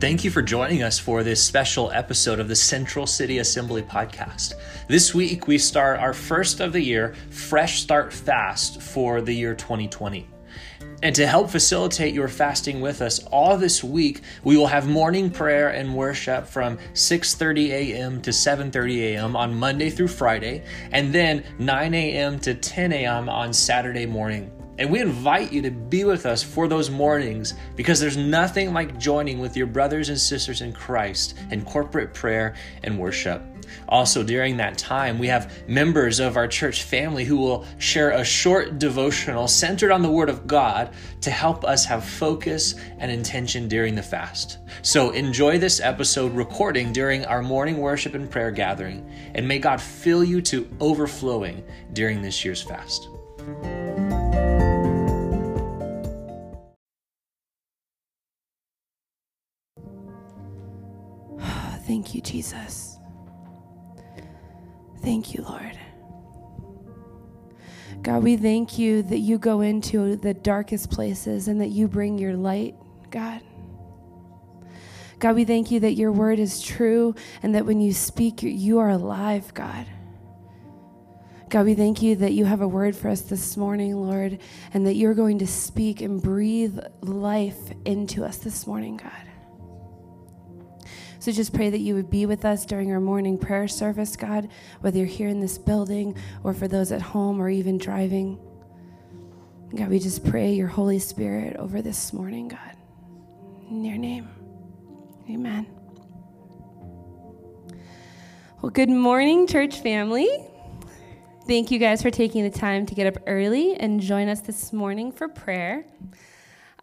Thank you for joining us for this special episode of the Central City Assembly podcast. This week, we start our first of the year Fresh Start Fast for the year 2020. And to help facilitate your fasting with us all this week, we will have morning prayer and worship from 6:30 a.m. to 7:30 a.m. on Monday through Friday, and then 9 a.m. to 10 a.m. on Saturday morning. And we invite you to be with us for those mornings because there's nothing like joining with your brothers and sisters in Christ in corporate prayer and worship. Also, during that time, we have members of our church family who will share a short devotional centered on the Word of God to help us have focus and intention during the fast. So, enjoy this episode recording during our morning worship and prayer gathering, and may God fill you to overflowing during this year's fast. Thank you, Jesus. Thank you, Lord. God, we thank you that you go into the darkest places and that you bring your light, God. God, we thank you that your word is true and that when you speak, you are alive, God. God, we thank you that you have a word for us this morning, Lord, and that you're going to speak and breathe life into us this morning, God. So just pray that you would be with us during our morning prayer service, God, whether you're here in this building or for those at home or even driving. God, we just pray your Holy Spirit over this morning, God. In your name, amen. Well, good morning, church family. Thank you guys for taking the time to get up early and join us this morning for prayer.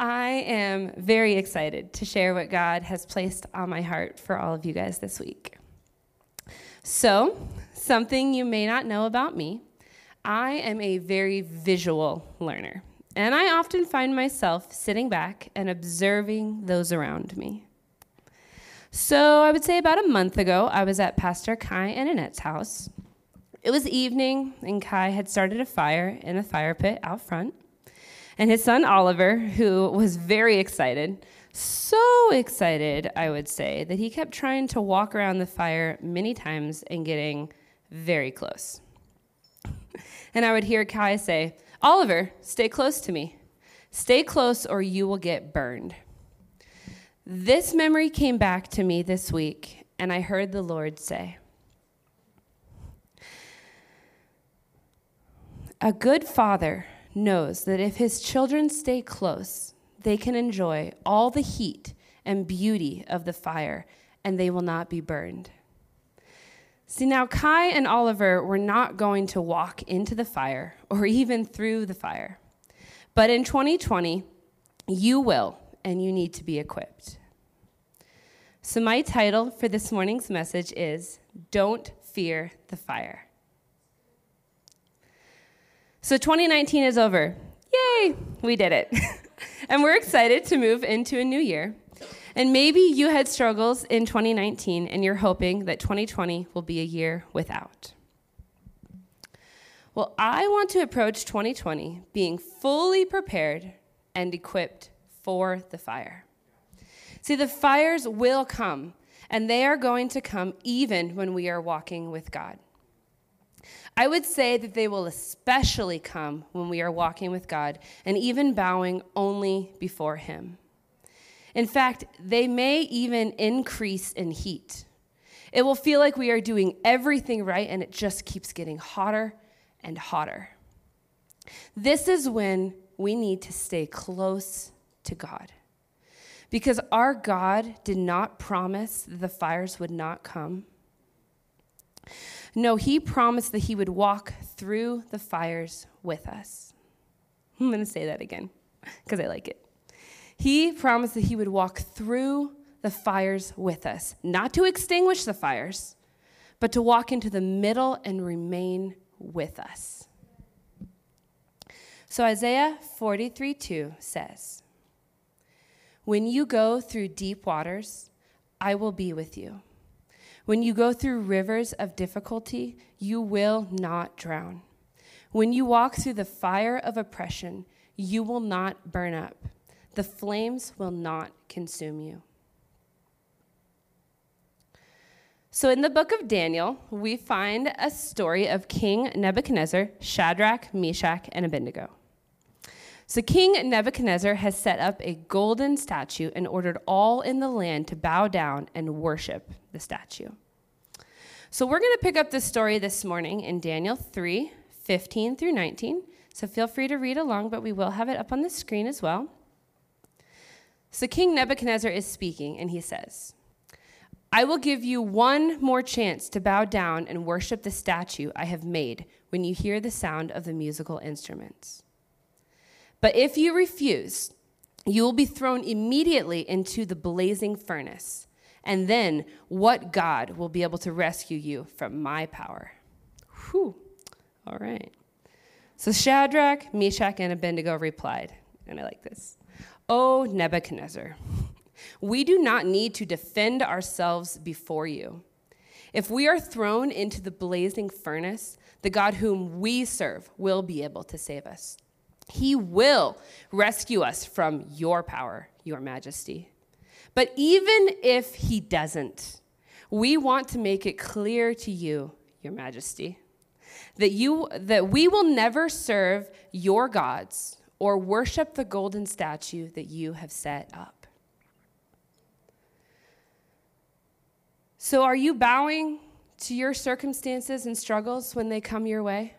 I am very excited to share what God has placed on my heart for all of you guys this week. So, something you may not know about me I am a very visual learner, and I often find myself sitting back and observing those around me. So, I would say about a month ago, I was at Pastor Kai and Annette's house. It was evening, and Kai had started a fire in the fire pit out front and his son Oliver, who was very excited, so excited, I would say, that he kept trying to walk around the fire many times and getting very close. and I would hear Kai say, Oliver, stay close to me. Stay close or you will get burned. This memory came back to me this week, and I heard the Lord say, A good father knows that if his children stay close, they can enjoy all the heat and beauty of the fire, and they will not be burned. See, now Kai and Oliver were not going to walk into the fire or even through the fire. But in 2020, you will, and you need to be equipped. So, my title for this morning's message is Don't Fear the Fire. So 2019 is over. Yay, we did it. and we're excited to move into a new year. And maybe you had struggles in 2019 and you're hoping that 2020 will be a year without. Well, I want to approach 2020 being fully prepared and equipped for the fire. See, the fires will come, and they are going to come even when we are walking with God. I would say that they will especially come when we are walking with God and even bowing only before Him. In fact, they may even increase in heat. It will feel like we are doing everything right and it just keeps getting hotter and hotter. This is when we need to stay close to God. Because our God did not promise that the fires would not come. No, he promised that he would walk through the fires with us. I'm going to say that again because I like it. He promised that he would walk through the fires with us, not to extinguish the fires, but to walk into the middle and remain with us. So Isaiah 43 2 says, When you go through deep waters, I will be with you. When you go through rivers of difficulty, you will not drown. When you walk through the fire of oppression, you will not burn up. The flames will not consume you. So, in the book of Daniel, we find a story of King Nebuchadnezzar, Shadrach, Meshach, and Abednego. So, King Nebuchadnezzar has set up a golden statue and ordered all in the land to bow down and worship the statue. So, we're going to pick up the story this morning in Daniel 3 15 through 19. So, feel free to read along, but we will have it up on the screen as well. So, King Nebuchadnezzar is speaking, and he says, I will give you one more chance to bow down and worship the statue I have made when you hear the sound of the musical instruments. But if you refuse, you will be thrown immediately into the blazing furnace. And then what God will be able to rescue you from my power? Whew. All right. So Shadrach, Meshach, and Abednego replied, and I like this O Nebuchadnezzar. We do not need to defend ourselves before you. If we are thrown into the blazing furnace, the God whom we serve will be able to save us. He will rescue us from your power, your majesty. But even if he doesn't, we want to make it clear to you, your majesty, that you that we will never serve your gods or worship the golden statue that you have set up. So, are you bowing to your circumstances and struggles when they come your way?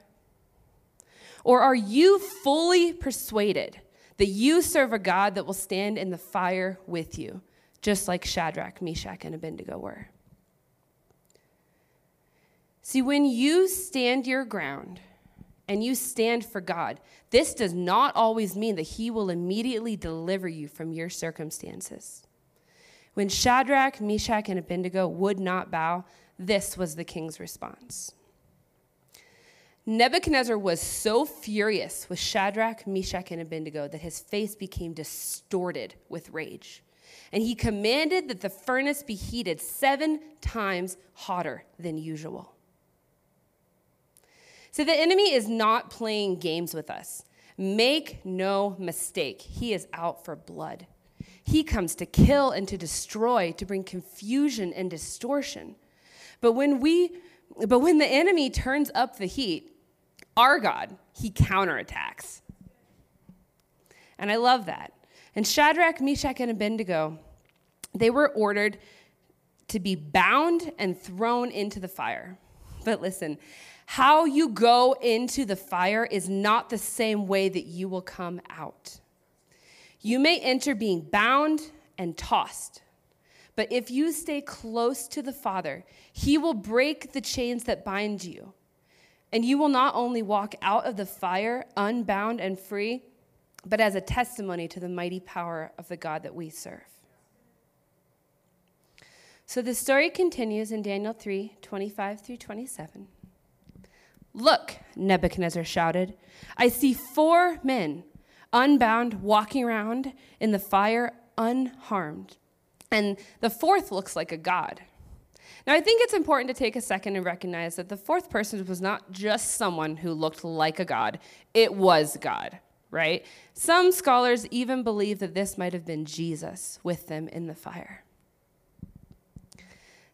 Or are you fully persuaded that you serve a God that will stand in the fire with you, just like Shadrach, Meshach, and Abednego were? See, when you stand your ground and you stand for God, this does not always mean that He will immediately deliver you from your circumstances. When Shadrach, Meshach, and Abednego would not bow, this was the king's response. Nebuchadnezzar was so furious with Shadrach, Meshach, and Abednego that his face became distorted with rage. And he commanded that the furnace be heated seven times hotter than usual. So the enemy is not playing games with us. Make no mistake, he is out for blood. He comes to kill and to destroy, to bring confusion and distortion. But when we but when the enemy turns up the heat, our God, he counterattacks. And I love that. And Shadrach, Meshach, and Abednego, they were ordered to be bound and thrown into the fire. But listen, how you go into the fire is not the same way that you will come out. You may enter being bound and tossed. But if you stay close to the Father, He will break the chains that bind you. And you will not only walk out of the fire unbound and free, but as a testimony to the mighty power of the God that we serve. So the story continues in Daniel 3 25 through 27. Look, Nebuchadnezzar shouted, I see four men unbound, walking around in the fire unharmed. And the fourth looks like a god. Now, I think it's important to take a second and recognize that the fourth person was not just someone who looked like a god, it was God, right? Some scholars even believe that this might have been Jesus with them in the fire.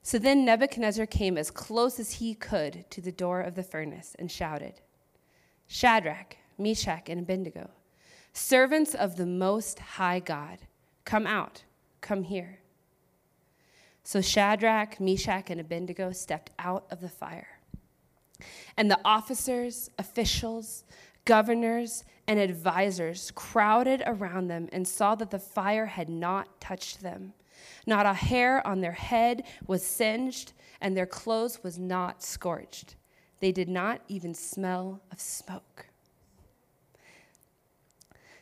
So then Nebuchadnezzar came as close as he could to the door of the furnace and shouted, Shadrach, Meshach, and Abednego, Servants of the Most High God, come out, come here. So Shadrach, Meshach, and Abednego stepped out of the fire. And the officers, officials, governors, and advisors crowded around them and saw that the fire had not touched them. Not a hair on their head was singed, and their clothes was not scorched. They did not even smell of smoke.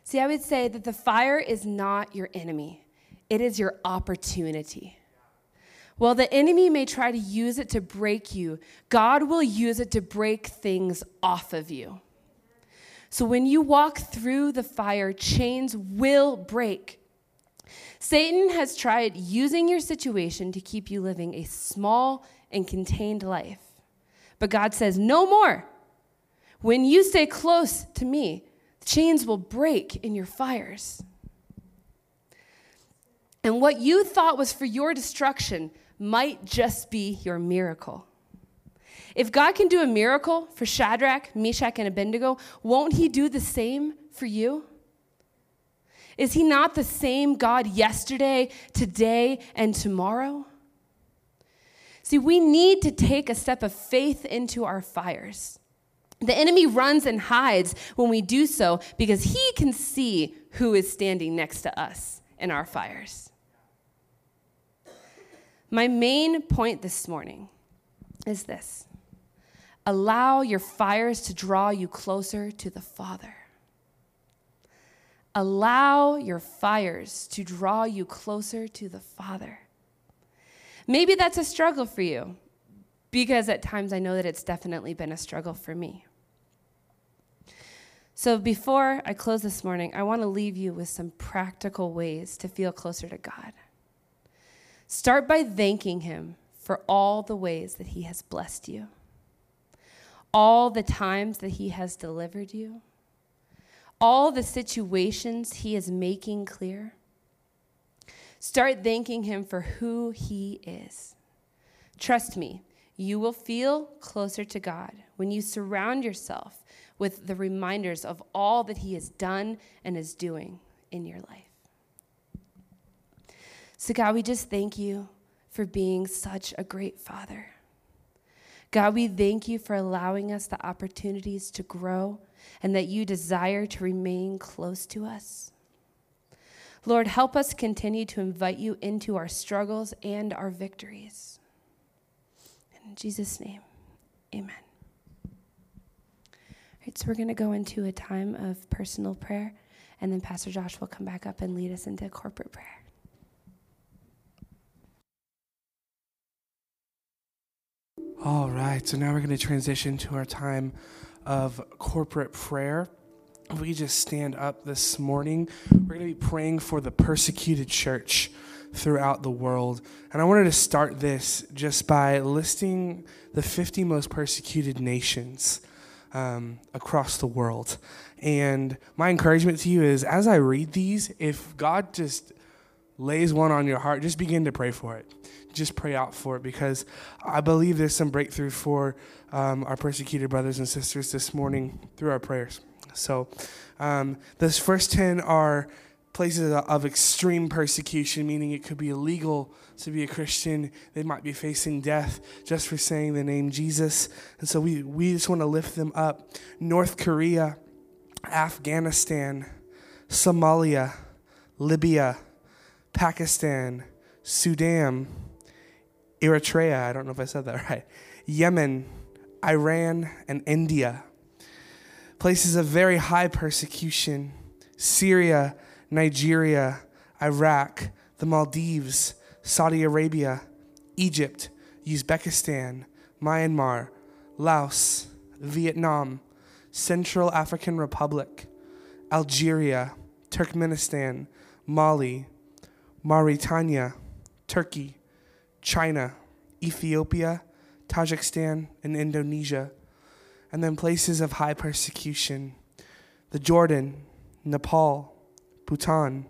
See, I would say that the fire is not your enemy, it is your opportunity. While the enemy may try to use it to break you, God will use it to break things off of you. So when you walk through the fire, chains will break. Satan has tried using your situation to keep you living a small and contained life. But God says, no more. When you stay close to me, Chains will break in your fires. And what you thought was for your destruction might just be your miracle. If God can do a miracle for Shadrach, Meshach, and Abednego, won't He do the same for you? Is He not the same God yesterday, today, and tomorrow? See, we need to take a step of faith into our fires. The enemy runs and hides when we do so because he can see who is standing next to us in our fires. My main point this morning is this allow your fires to draw you closer to the Father. Allow your fires to draw you closer to the Father. Maybe that's a struggle for you because at times I know that it's definitely been a struggle for me. So before I close this morning, I want to leave you with some practical ways to feel closer to God. Start by thanking Him for all the ways that He has blessed you, all the times that He has delivered you, all the situations He is making clear. Start thanking Him for who He is. Trust me, you will feel closer to God when you surround yourself with the reminders of all that He has done and is doing in your life. So, God, we just thank you for being such a great Father. God, we thank you for allowing us the opportunities to grow and that you desire to remain close to us. Lord, help us continue to invite you into our struggles and our victories. In Jesus' name, amen. All right, so we're going to go into a time of personal prayer, and then Pastor Josh will come back up and lead us into corporate prayer. All right, so now we're going to transition to our time of corporate prayer. We just stand up this morning, we're going to be praying for the persecuted church throughout the world. And I wanted to start this just by listing the 50 most persecuted nations um, across the world. And my encouragement to you is as I read these, if God just lays one on your heart, just begin to pray for it. Just pray out for it because I believe there's some breakthrough for um, our persecuted brothers and sisters this morning through our prayers. So, um, first 10 are places of extreme persecution, meaning it could be illegal to be a Christian. They might be facing death just for saying the name Jesus. And so we, we just want to lift them up. North Korea, Afghanistan, Somalia, Libya, Pakistan, Sudan, Eritrea, I don't know if I said that right, Yemen, Iran, and India. Places of very high persecution Syria, Nigeria, Iraq, the Maldives, Saudi Arabia, Egypt, Uzbekistan, Myanmar, Laos, Vietnam, Central African Republic, Algeria, Turkmenistan, Mali, Mauritania, Turkey, China, Ethiopia, Tajikistan, and Indonesia. And then places of high persecution the Jordan, Nepal, Bhutan,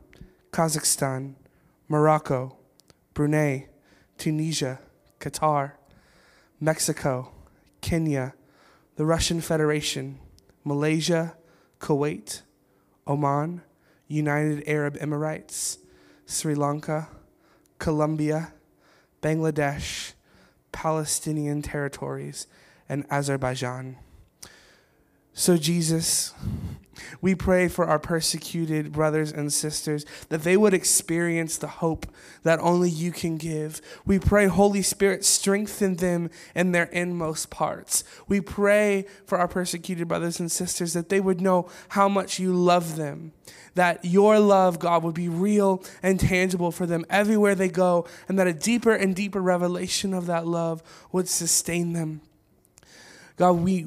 Kazakhstan, Morocco, Brunei, Tunisia, Qatar, Mexico, Kenya, the Russian Federation, Malaysia, Kuwait, Oman, United Arab Emirates, Sri Lanka, Colombia, Bangladesh, Palestinian territories, and Azerbaijan. So, Jesus, we pray for our persecuted brothers and sisters that they would experience the hope that only you can give. We pray, Holy Spirit, strengthen them in their inmost parts. We pray for our persecuted brothers and sisters that they would know how much you love them, that your love, God, would be real and tangible for them everywhere they go, and that a deeper and deeper revelation of that love would sustain them. God, we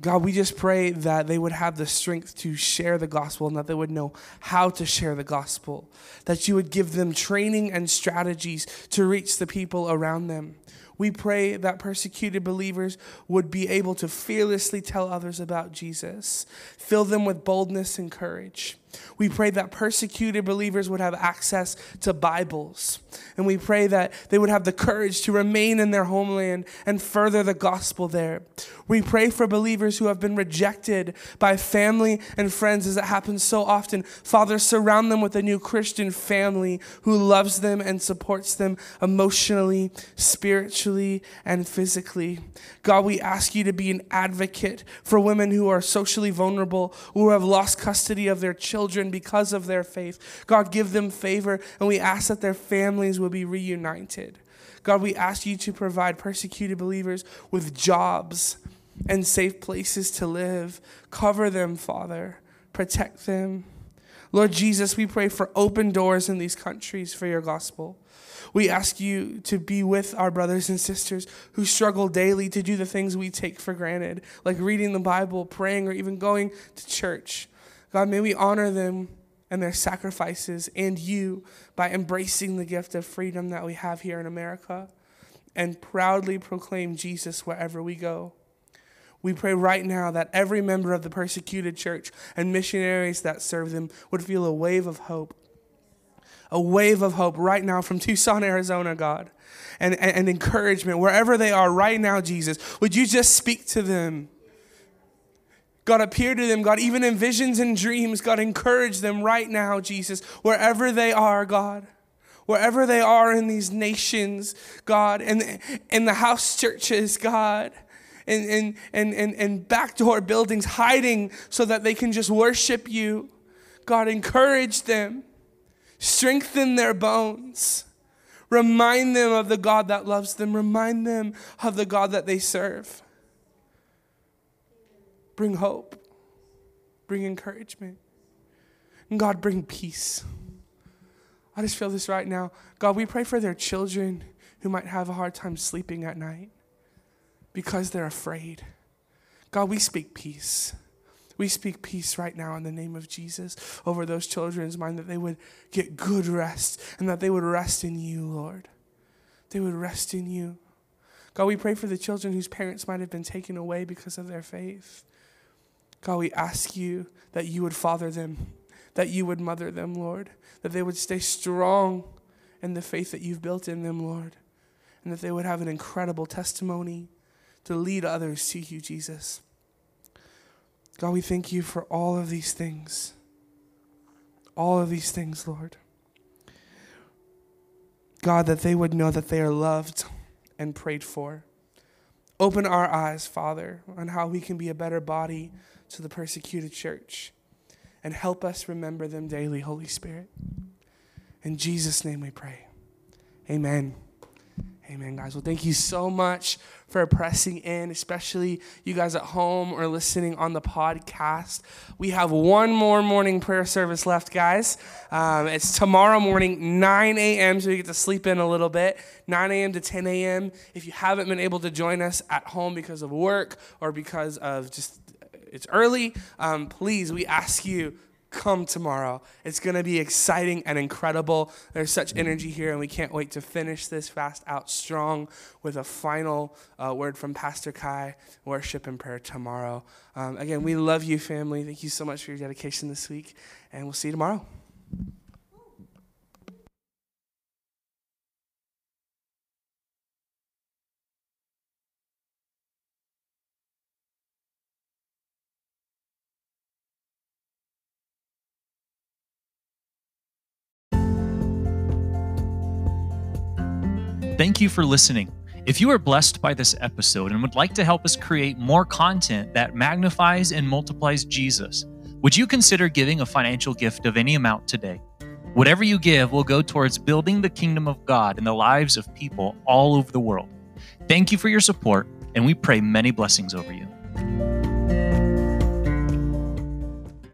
God, we just pray that they would have the strength to share the gospel and that they would know how to share the gospel. That you would give them training and strategies to reach the people around them. We pray that persecuted believers would be able to fearlessly tell others about Jesus, fill them with boldness and courage. We pray that persecuted believers would have access to Bibles. And we pray that they would have the courage to remain in their homeland and further the gospel there. We pray for believers who have been rejected by family and friends, as it happens so often. Father, surround them with a new Christian family who loves them and supports them emotionally, spiritually, and physically. God, we ask you to be an advocate for women who are socially vulnerable, who have lost custody of their children because of their faith. God, give them favor, and we ask that their families will be reunited. God, we ask you to provide persecuted believers with jobs and safe places to live. Cover them, Father. Protect them. Lord Jesus, we pray for open doors in these countries for your gospel. We ask you to be with our brothers and sisters who struggle daily to do the things we take for granted, like reading the Bible, praying, or even going to church. God, may we honor them and their sacrifices and you by embracing the gift of freedom that we have here in America and proudly proclaim Jesus wherever we go. We pray right now that every member of the persecuted church and missionaries that serve them would feel a wave of hope. A wave of hope right now from Tucson, Arizona, God, and, and, and encouragement wherever they are right now, Jesus. Would you just speak to them? God, appear to them, God, even in visions and dreams. God, encourage them right now, Jesus, wherever they are, God. Wherever they are in these nations, God, in, in the house churches, God, in, in, in, in backdoor buildings, hiding so that they can just worship you. God, encourage them, strengthen their bones. Remind them of the God that loves them. Remind them of the God that they serve bring hope, bring encouragement. And God, bring peace. I just feel this right now. God, we pray for their children who might have a hard time sleeping at night because they're afraid. God, we speak peace. We speak peace right now in the name of Jesus over those children's mind that they would get good rest and that they would rest in you, Lord. They would rest in you. God, we pray for the children whose parents might have been taken away because of their faith. God, we ask you that you would father them, that you would mother them, Lord, that they would stay strong in the faith that you've built in them, Lord, and that they would have an incredible testimony to lead others to you, Jesus. God, we thank you for all of these things. All of these things, Lord. God, that they would know that they are loved and prayed for. Open our eyes, Father, on how we can be a better body to the persecuted church and help us remember them daily, Holy Spirit. In Jesus' name we pray. Amen. Amen, guys. Well, thank you so much for pressing in, especially you guys at home or listening on the podcast. We have one more morning prayer service left, guys. Um, it's tomorrow morning, 9 a.m., so you get to sleep in a little bit. 9 a.m. to 10 a.m. If you haven't been able to join us at home because of work or because of just it's early. Um, please, we ask you, come tomorrow. It's going to be exciting and incredible. There's such energy here, and we can't wait to finish this fast out strong with a final uh, word from Pastor Kai, worship and prayer tomorrow. Um, again, we love you, family. Thank you so much for your dedication this week, and we'll see you tomorrow. Thank you for listening. If you are blessed by this episode and would like to help us create more content that magnifies and multiplies Jesus, would you consider giving a financial gift of any amount today? Whatever you give will go towards building the kingdom of God in the lives of people all over the world. Thank you for your support, and we pray many blessings over you.